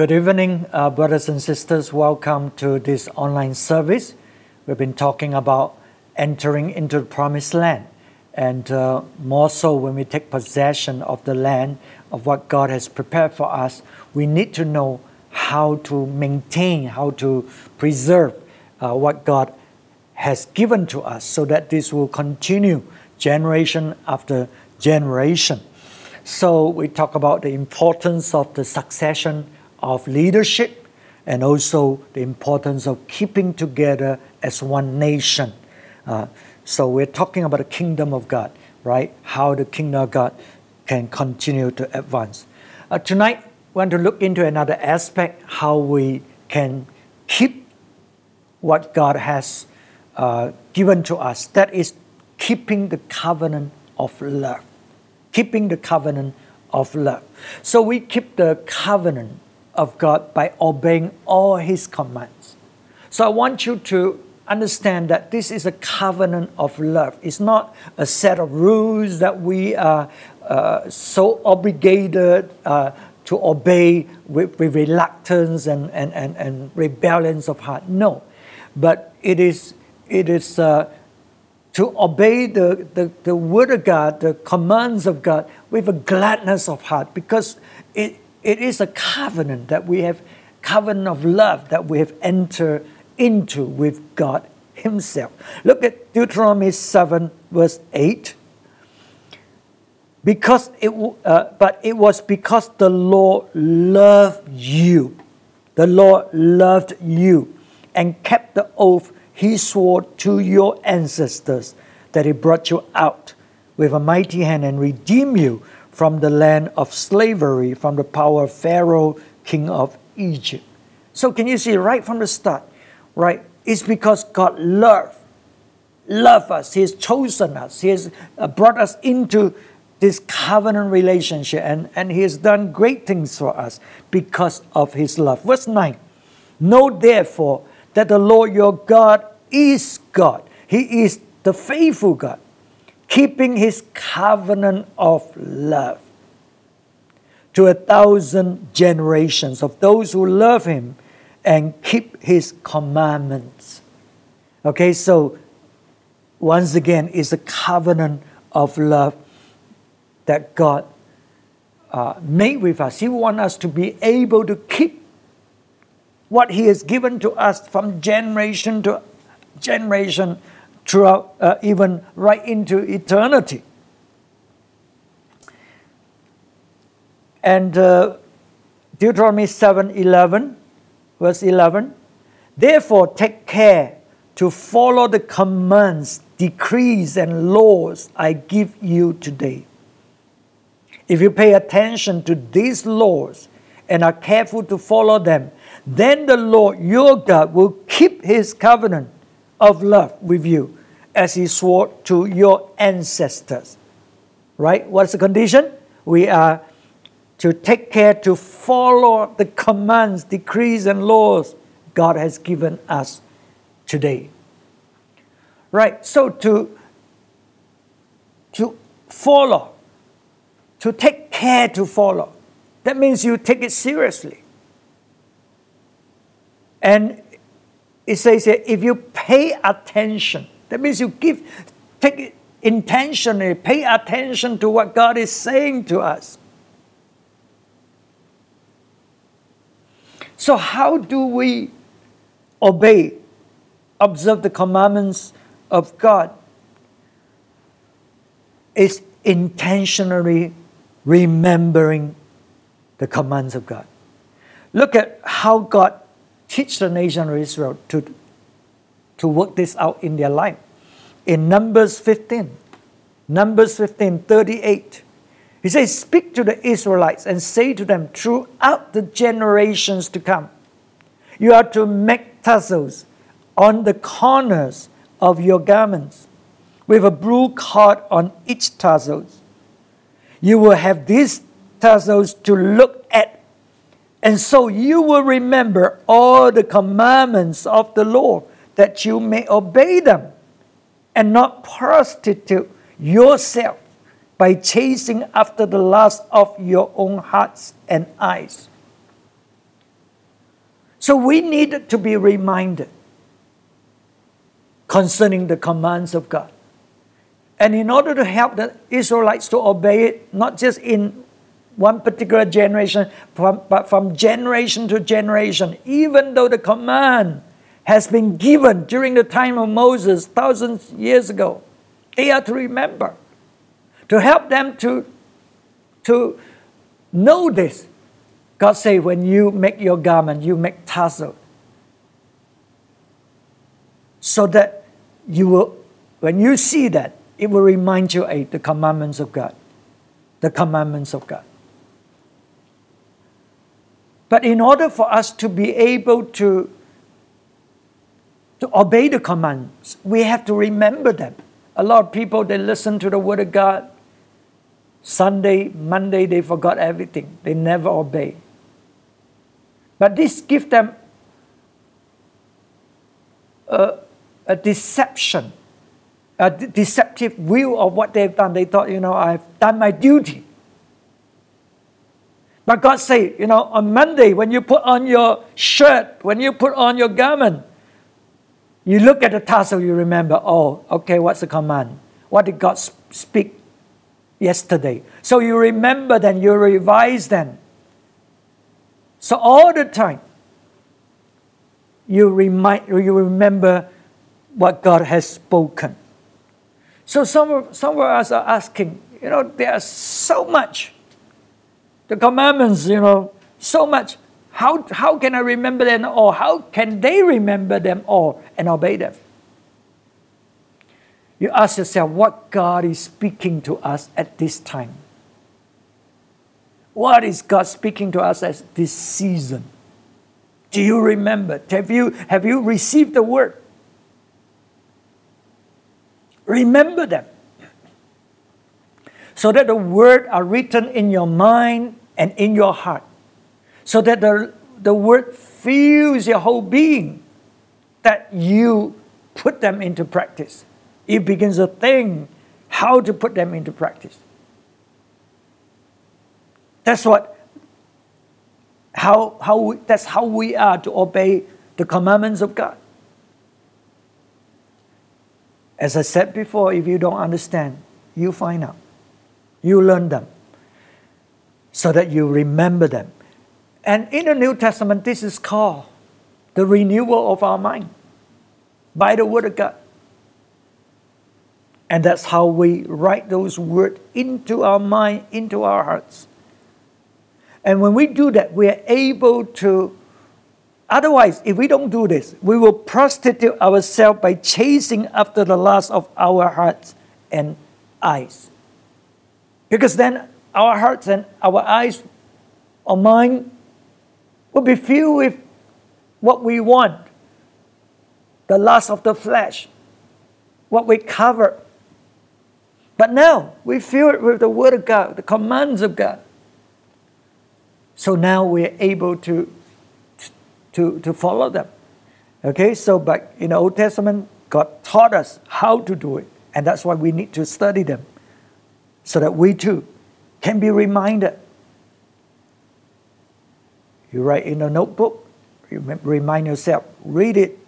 Good evening, uh, brothers and sisters. Welcome to this online service. We've been talking about entering into the promised land, and uh, more so when we take possession of the land of what God has prepared for us, we need to know how to maintain, how to preserve uh, what God has given to us so that this will continue generation after generation. So, we talk about the importance of the succession of leadership and also the importance of keeping together as one nation. Uh, so, we're talking about the kingdom of God, right? How the kingdom of God can continue to advance. Uh, tonight, we want to look into another aspect how we can keep what God has uh, given to us. That is keeping the covenant of love. Keeping the covenant of love. So we keep the covenant of God by obeying all His commands. So I want you to understand that this is a covenant of love. It's not a set of rules that we are uh, so obligated uh, to obey with, with reluctance and, and, and, and rebellions of heart. No, but it is, it is uh, to obey the, the, the word of God, the commands of God, with a gladness of heart because it, it is a covenant that we have, covenant of love that we have entered into with God Himself. Look at Deuteronomy 7, verse 8 because it, uh, but it was because the Lord loved you. The Lord loved you and kept the oath he swore to your ancestors that he brought you out with a mighty hand and redeemed you from the land of slavery, from the power of Pharaoh, king of Egypt. So, can you see right from the start, right? It's because God loved, loved us. He has chosen us. He has uh, brought us into this covenant relationship, and, and He has done great things for us because of His love. Verse 9 Know therefore that the Lord your God is God, He is the faithful God, keeping His covenant of love to a thousand generations of those who love Him and keep His commandments. Okay, so once again, it's a covenant of love that God uh, made with us. He wants us to be able to keep what He has given to us from generation to generation, throughout, uh, even right into eternity. And uh, Deuteronomy 7 11, verse 11. Therefore, take care to follow the commands, decrees, and laws I give you today if you pay attention to these laws and are careful to follow them, then the Lord your God will keep his covenant of love with you as he swore to your ancestors. Right? What's the condition? We are to take care to follow the commands, decrees, and laws God has given us today. Right? So to, to follow to take care to follow. That means you take it seriously. And it says here, if you pay attention, that means you give, take intentionally, pay attention to what God is saying to us. So, how do we obey, observe the commandments of God? It's intentionally remembering the commands of God. Look at how God teach the nation of Israel to, to work this out in their life. In Numbers 15, Numbers 15, 38, he says, Speak to the Israelites and say to them throughout the generations to come, you are to make tassels on the corners of your garments with a blue cord on each tassel. you will have these tassels to look at. And so you will remember all the commandments of the Lord that you may obey them and not prostitute yourself by chasing after the lust of your own hearts and eyes. So we need to be reminded concerning the commands of God. And in order to help the Israelites to obey it, not just in one particular generation, but from generation to generation, even though the command has been given during the time of Moses thousands years ago, they are to remember to help them to, to know this. God say, when you make your garment, you make tassel. So that you will, when you see that, it will remind you of the commandments of God. The commandments of God. But in order for us to be able to, to obey the commands, we have to remember them. A lot of people, they listen to the Word of God. Sunday, Monday, they forgot everything. They never obey. But this gives them a, a deception, a deceptive view of what they've done. They thought, you know, I've done my duty. But God say, you know, on Monday, when you put on your shirt, when you put on your garment, you look at the tassel, you remember, oh, okay, what's the command? What did God speak yesterday? So you remember then, you revise then. So all the time, you remind, you remember what God has spoken. So some some of us are asking, you know, there's so much. The commandments, you know, so much. How, how can I remember them all? How can they remember them all and obey them? You ask yourself what God is speaking to us at this time. What is God speaking to us at this season? Do you remember? Have you, have you received the word? Remember them. So that the word are written in your mind and in your heart so that the, the word fills your whole being, that you put them into practice. It begins to think how to put them into practice. That's what how, how we, that's how we are to obey the commandments of God. As I said before, if you don't understand, you find out. You learn them so that you remember them. And in the New Testament, this is called the renewal of our mind by the Word of God. And that's how we write those words into our mind, into our hearts. And when we do that, we are able to. Otherwise, if we don't do this, we will prostitute ourselves by chasing after the lust of our hearts and eyes. Because then our hearts and our eyes, our mind will be filled with what we want the lust of the flesh, what we cover. But now we fill it with the Word of God, the commands of God. So now we're able to, to, to follow them. Okay, so but in the Old Testament, God taught us how to do it. And that's why we need to study them so that we too can be reminded you write in a notebook, you remind yourself, read it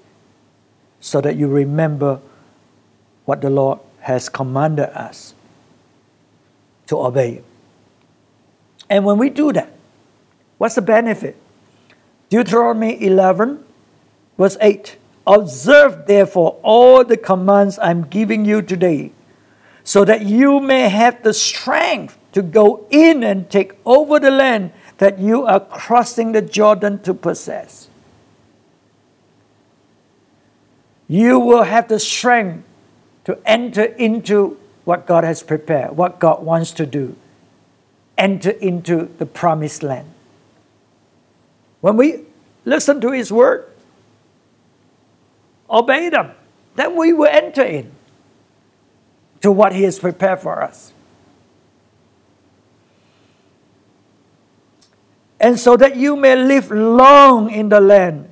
so that you remember what the Lord has commanded us to obey. And when we do that, what's the benefit? Deuteronomy 11, verse 8 Observe therefore all the commands I'm giving you today, so that you may have the strength to go in and take over the land that you are crossing the Jordan to possess. You will have the strength to enter into what God has prepared, what God wants to do. Enter into the promised land. When we listen to His word, obey them, then we will enter in to what He has prepared for us. And so that you may live long in the land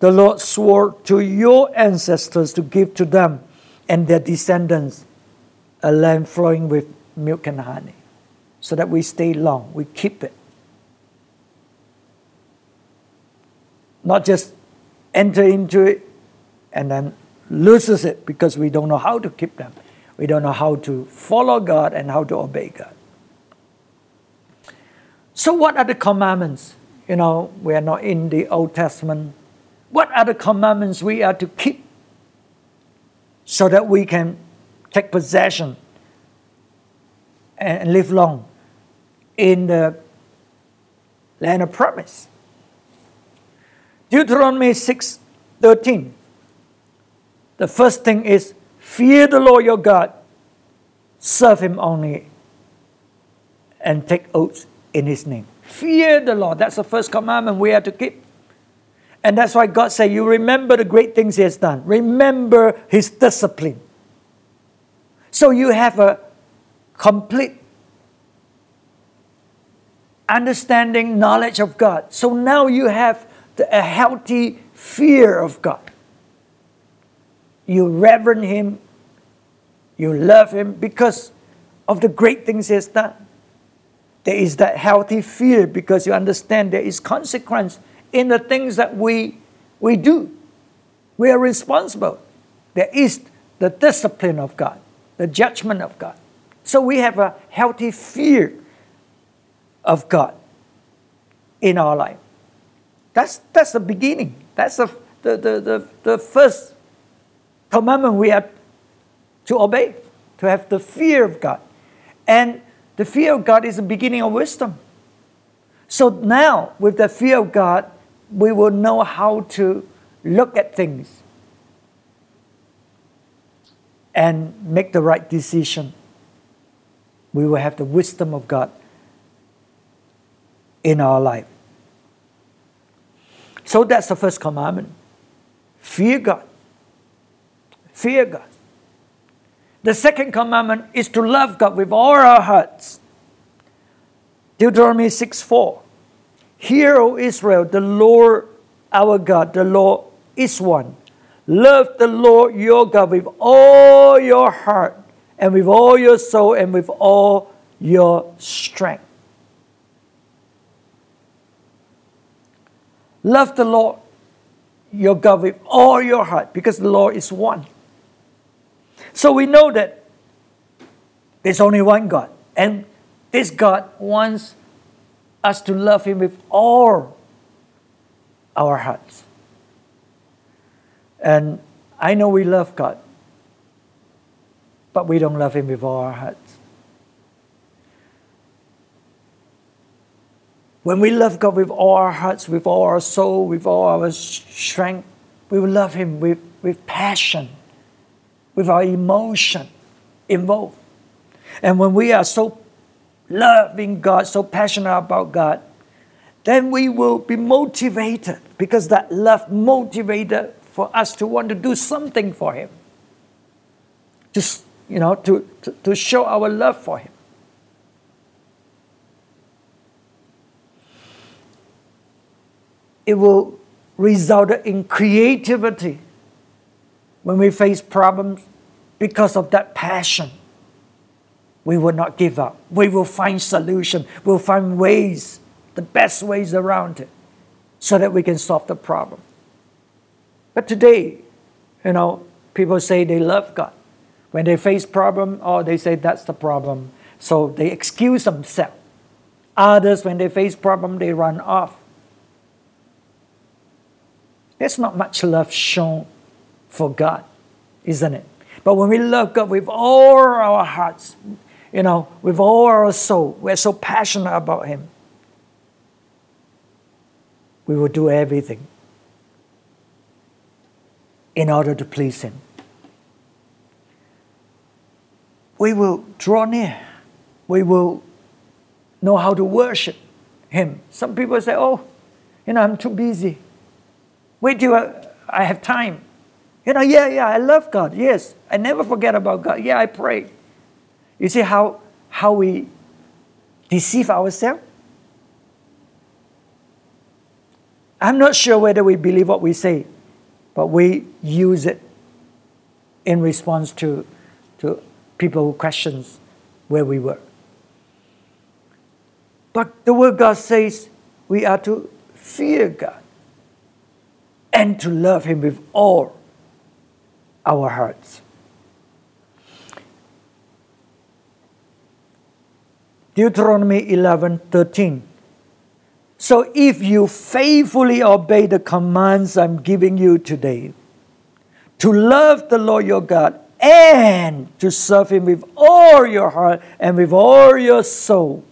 the Lord swore to your ancestors to give to them and their descendants a land flowing with milk and honey, so that we stay long, we keep it. not just enter into it and then loses it because we don't know how to keep them. We don't know how to follow God and how to obey God. So, what are the commandments? You know, we are not in the Old Testament. What are the commandments we are to keep so that we can take possession and live long in the land of promise? Deuteronomy 6 13. The first thing is fear the Lord your God, serve him only, and take oaths in his name. Fear the Lord. That's the first commandment we have to keep. And that's why God said, You remember the great things he has done, remember his discipline. So you have a complete understanding, knowledge of God. So now you have the, a healthy fear of God. You reverence Him, you love Him because of the great things He has done. There is that healthy fear because you understand there is consequence in the things that we, we do. We are responsible. There is the discipline of God, the judgment of God. So we have a healthy fear of God in our life. That's, that's the beginning. That's the, the, the, the, the first commandment we have to obey, to have the fear of God. And the fear of God is the beginning of wisdom. So now, with the fear of God, we will know how to look at things and make the right decision. We will have the wisdom of God in our life. So that's the first commandment. Fear God. Fear God. The second commandment is to love God with all our hearts. Deuteronomy 6 4. Hear, O Israel, the Lord our God, the Lord is one. Love the Lord your God with all your heart and with all your soul and with all your strength. Love the Lord your God with all your heart because the Lord is one. So we know that there's only one God. And this God wants us to love Him with all our hearts. And I know we love God, but we don't love Him with all our hearts. When we love God with all our hearts, with all our soul, with all our strength, we will love Him with, with passion, with our emotion involved. And when we are so loving God, so passionate about God, then we will be motivated because that love motivated for us to want to do something for Him. Just, you know, to, to, to show our love for Him. It will result in creativity when we face problems because of that passion we will not give up. We will find solution. We'll find ways, the best ways around it, so that we can solve the problem. But today, you know, people say they love God. When they face problem, oh, they say that's the problem. So they excuse themselves. Others, when they face problem, they run off. There's not much love shown for God, isn't it? But when we love God with all our hearts, you know, with all our soul. We're so passionate about Him. We will do everything in order to please Him. We will draw near. We will know how to worship Him. Some people say, oh, you know, I'm too busy. Wait till I have time. You know, yeah, yeah, I love God. Yes, I never forget about God. Yeah, I pray. You see how, how we deceive ourselves? I'm not sure whether we believe what we say, but we use it in response to, to people questions where we were. But the word God says we are to fear God. and to love Him with all our hearts. Deuteronomy 11 13. So if you faithfully obey the commands I'm giving you today, to love the Lord your God and to serve Him with all your heart and with all your soul,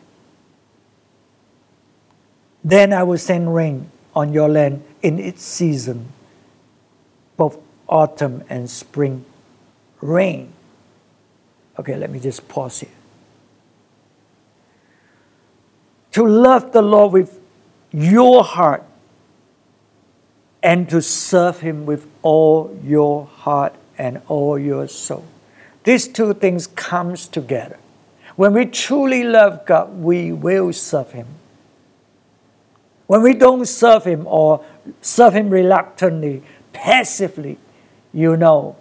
then I will send rain on your land in its season, both autumn and spring rain. Okay, let me just pause here. To love the Lord with your heart and to serve Him with all your heart and all your soul. These two things comes together. When we truly love God, we will serve Him. When we don't serve Him or serve Him reluctantly, passively, you know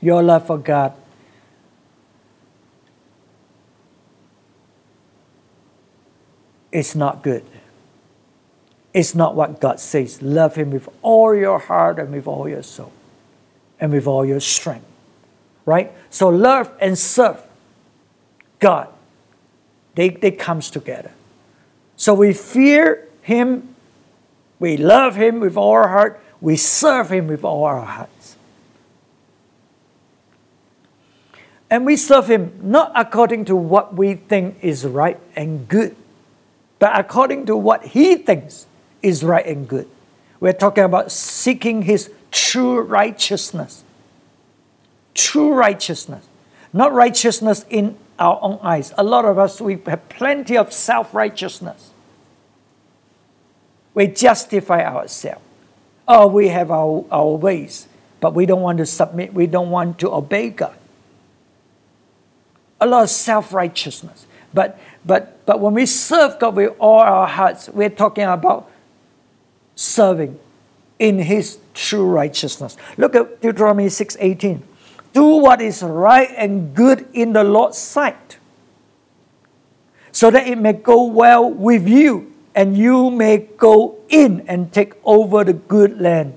your love for God is not good. It's not what God says. Love Him with all your heart and with all your soul and with all your strength. Right? So love and serve God. They, they comes together. So we fear Him, we love Him with all our heart, we serve Him with all our hearts. And we serve Him not according to what we think is right and good, but according to what He thinks is right and good. We're talking about seeking His true righteousness. True righteousness. Not righteousness in our own eyes. A lot of us, we have plenty of self righteousness. We justify ourselves. Oh, we have our, our ways, but we don't want to submit, we don't want to obey God. A lot of self righteousness. But, but, but when we serve God with all our hearts, we're talking about serving in his true righteousness. Look at Deuteronomy 6:18. Do what is right and good in the Lord's sight, so that it may go well with you, and you may go in and take over the good land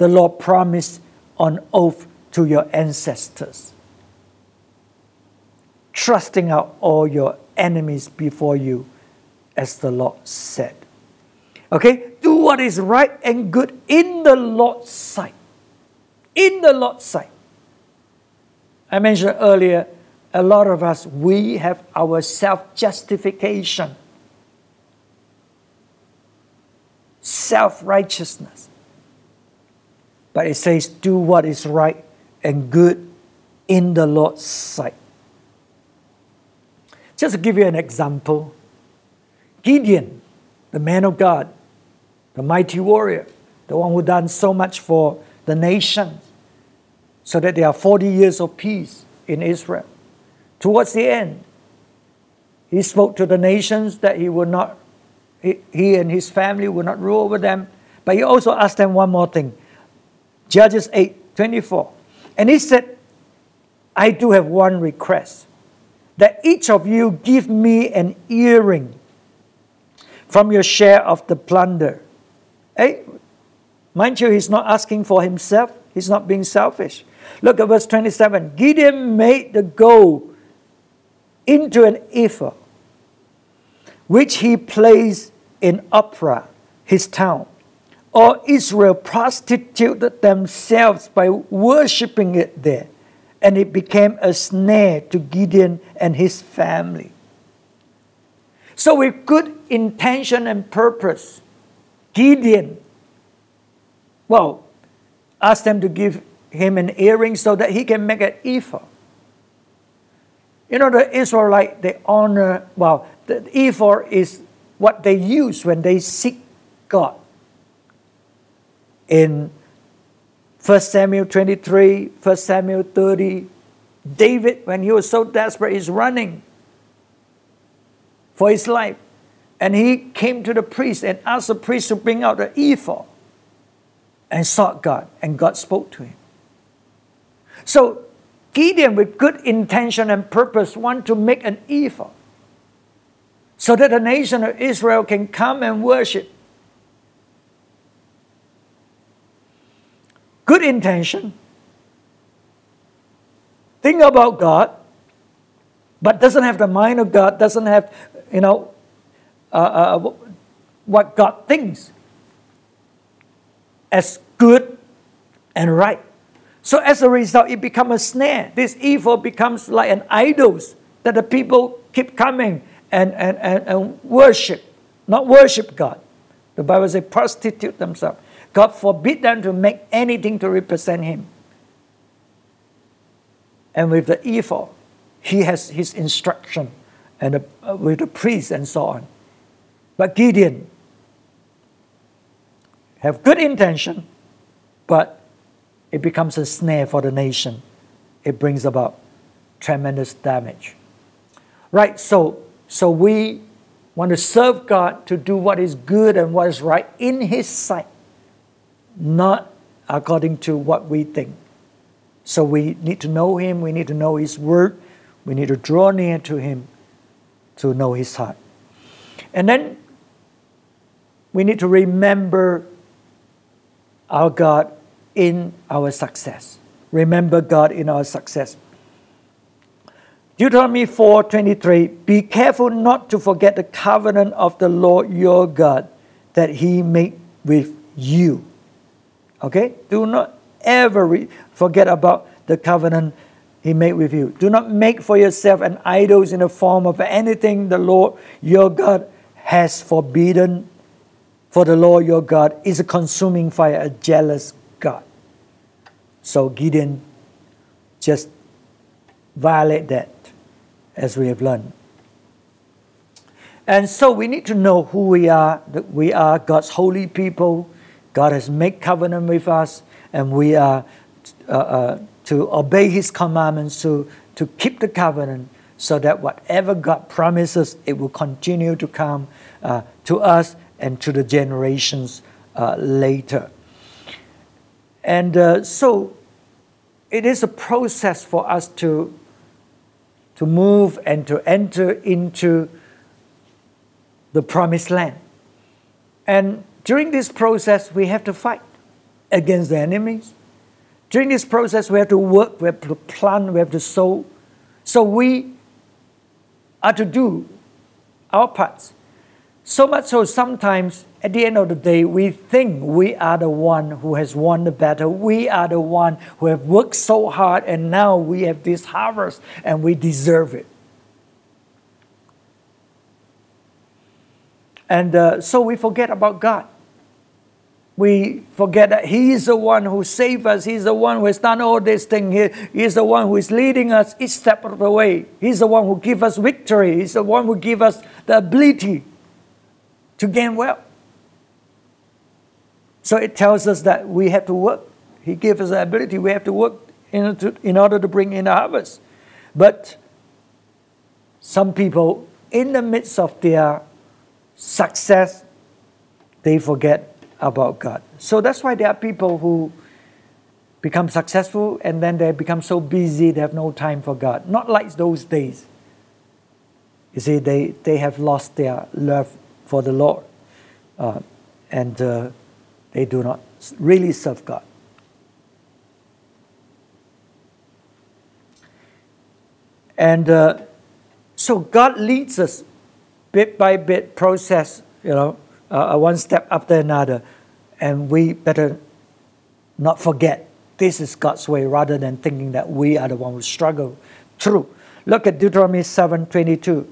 the Lord promised on oath to your ancestors. Trusting out all your enemies before you, as the Lord said. Okay, do what is right and good in the Lord's sight. In the Lord's sight. I mentioned earlier, a lot of us, we have our self justification, self righteousness. But it says, do what is right and good in the Lord's sight. Just to give you an example, Gideon, the man of God, the mighty warrior, the one who done so much for the nations, so that there are 40 years of peace in Israel. Towards the end, he spoke to the nations that he would not, he, he and his family would not rule over them. But he also asked them one more thing. Judges 8 24. And he said, I do have one request that each of you give me an earring from your share of the plunder Hey, mind you, he's not asking for himself, he's not being selfish. Look at verse 27. Gideon made the gold into an ephod, which he placed in Ophrah, his town. All Israel prostituted themselves by worshipping it there, and it became a snare to Gideon and his family. So, with good intention and purpose, Gideon, well, asked them to give him an earring so that he can make an ephod. You know, the Israelite, they honor, well, the ephod is what they use when they seek God. In 1 Samuel 23, 1 Samuel 30, David, when he was so desperate, is running for his life. And he came to the priest and asked the priest to bring out the ephod and sought God, and God spoke to him. So Gideon, with good intention and purpose, want to make an ephod so that the nation of Israel can come and worship. Good intention, think about God, but doesn't have the mind of God, doesn't have, you know, uh, uh, what God thinks as good and right. So as a result, it becomes a snare. This evil becomes like an idol that the people keep coming and, and, and, and worship, not worship God. The Bible says prostitute themselves. God forbid them to make anything to represent Him. And with the evil, He has His instruction, and the, uh, with the priests and so on. But Gideon have good intention, but it becomes a snare for the nation. It brings about tremendous damage. Right, so so we want to serve God to do what is good and what is right in His sight, not according to what we think. So we need to know Him, we need to know His Word, we need to draw near to Him to know His heart. And then we need to remember our God in our success. Remember God in our success. Deuteronomy 4:23 Be careful not to forget the covenant of the Lord your God that he made with you. Okay? Do not ever re- forget about the covenant he made with you. Do not make for yourself an idol in the form of anything the Lord your God has forbidden. For the Lord your God is a consuming fire, a jealous God. So Gideon just violate that as we have learned. And so we need to know who we are, that we are God's holy people. God has made covenant with us, and we are uh, uh, to obey His commandments, to, to keep the covenant, so that whatever God promises, it will continue to come uh, to us and to the generations uh, later. And uh, so it is a process for us to to move and to enter into the promised land. And during this process, we have to fight against the enemies. During this process, we have to work, we have to plant, we have to sow. So we are to do our parts. So much so, sometimes at the end of the day, we think we are the one who has won the battle. We are the one who have worked so hard, and now we have this harvest, and we deserve it. And uh, so we forget about God. We forget that He is the one who saved us. He's the one who has done all this thing here. He's the one who is leading us each step of the way. He's the one who gives us victory. He's the one who gives us the ability to gain wealth. So it tells us that we have to work. He gave us the ability. We have to work in to, in order to bring in the harvest. But some people, in the midst of their success, they forget about God. So that's why there are people who become successful and then they become so busy they have no time for God. Not like those days. You see, they, they have lost their love for the Lord. Uh, and uh, they do not really serve God. And uh, so God leads us bit by bit process, you know, uh, uh, one step after another. And we better not forget this is God's way rather than thinking that we are the one who struggle through. Look at Deuteronomy 7:22.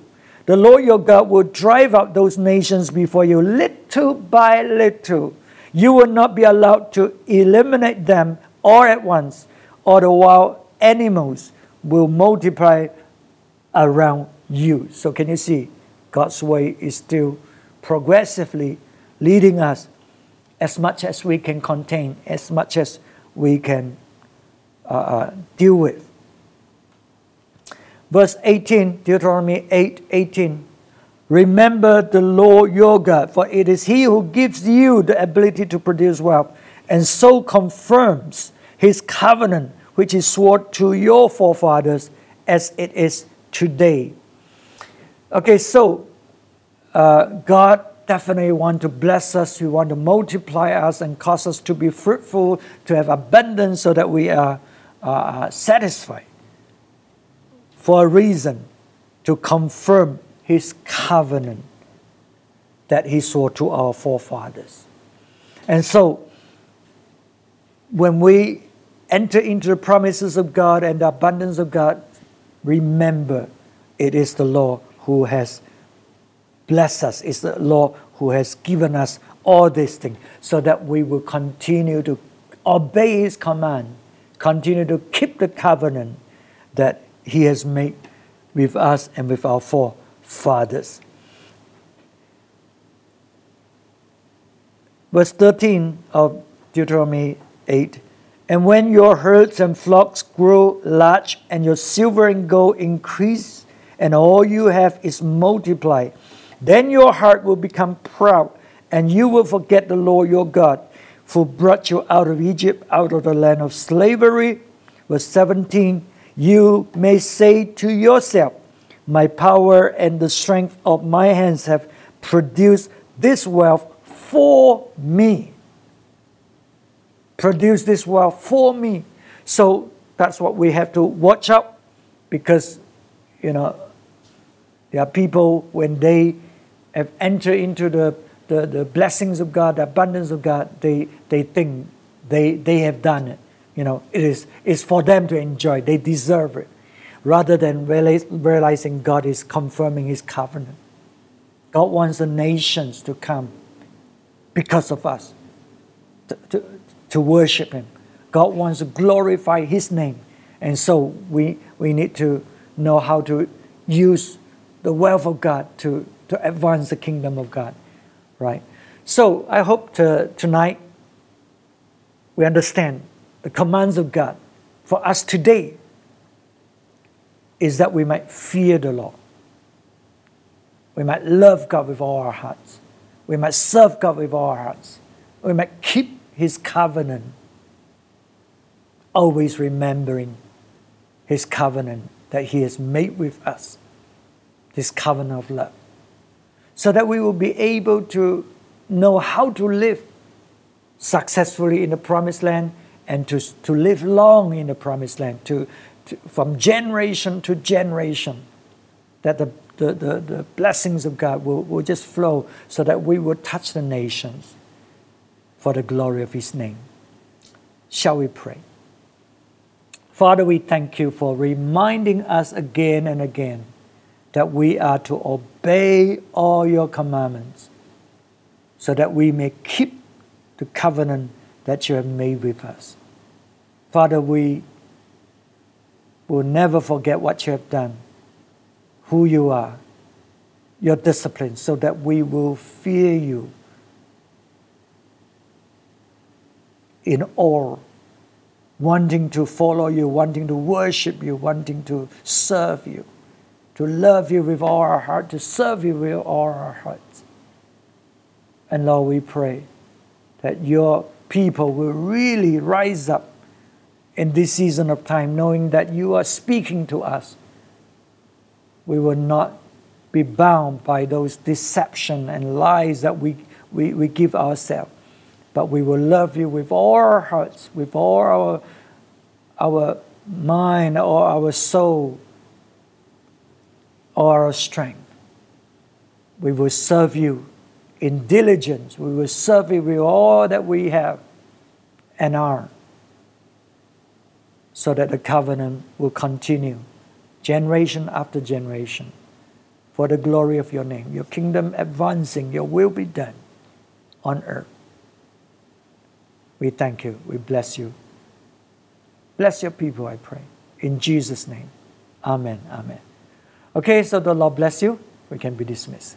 The Lord your God will drive out those nations before you little by little. You will not be allowed to eliminate them all at once, or the wild animals will multiply around you. So, can you see? God's way is still progressively leading us as much as we can contain, as much as we can uh, uh, deal with. Verse 18, Deuteronomy 8 18. Remember the Lord your God, for it is He who gives you the ability to produce wealth, and so confirms His covenant, which He swore to your forefathers as it is today. Okay, so uh, God definitely want to bless us. He want to multiply us and cause us to be fruitful, to have abundance so that we are uh, satisfied. For a reason, to confirm his covenant that he swore to our forefathers. And so, when we enter into the promises of God and the abundance of God, remember it is the Lord who has blessed us, it's the Lord who has given us all these things so that we will continue to obey His command, continue to keep the covenant that He has made with us and with our forefathers. Verse 13 of Deuteronomy 8 And when your herds and flocks grow large, and your silver and gold increase, and all you have is multiplied, then your heart will become proud, and you will forget the Lord your God, who brought you out of Egypt, out of the land of slavery. Verse 17 You may say to yourself, My power and the strength of my hands have produced this wealth for me. Produce this wealth for me. So that's what we have to watch out because, you know, there are people when they have entered into the, the, the blessings of God, the abundance of God, they, they think they, they have done it. You know, it is it's for them to enjoy. They deserve it. Rather than realizing God is confirming his covenant. God wants the nations to come because of us to, to, to worship Him. God wants to glorify His name. And so we, we need to know how to use the wealth of God to, to advance the kingdom of God. Right? So I hope to, tonight we understand the commands of God for us today is that we might fear the Lord. We might love God with all our hearts. We might serve God with all our hearts. We might keep His covenant, always remembering His covenant that He has made with us, this covenant of love, so that we will be able to know how to live successfully in the promised land and to, to live long in the promised land, to, to from generation to generation, that the the, the, the blessings of God will, will just flow so that we will touch the nations for the glory of His name. Shall we pray? Father, we thank you for reminding us again and again that we are to obey all your commandments so that we may keep the covenant that you have made with us. Father, we will never forget what you have done who you are, your discipline, so that we will fear you in all, wanting to follow you, wanting to worship you, wanting to serve you, to love you with all our heart, to serve you with all our hearts. And Lord, we pray that your people will really rise up in this season of time, knowing that you are speaking to us we will not be bound by those deception and lies that we, we, we give ourselves. But we will love you with all our hearts, with all our, our mind all our soul our strength. We will serve you in diligence. We will serve you with all that we have and are so that the covenant will continue generation after generation, for the glory of your name, your kingdom advancing, your will be done on earth. We thank you. We bless you. Bless your people, I pray. In Jesus' name. Amen. Amen. Okay, so the Lord bless you. We can be dismissed.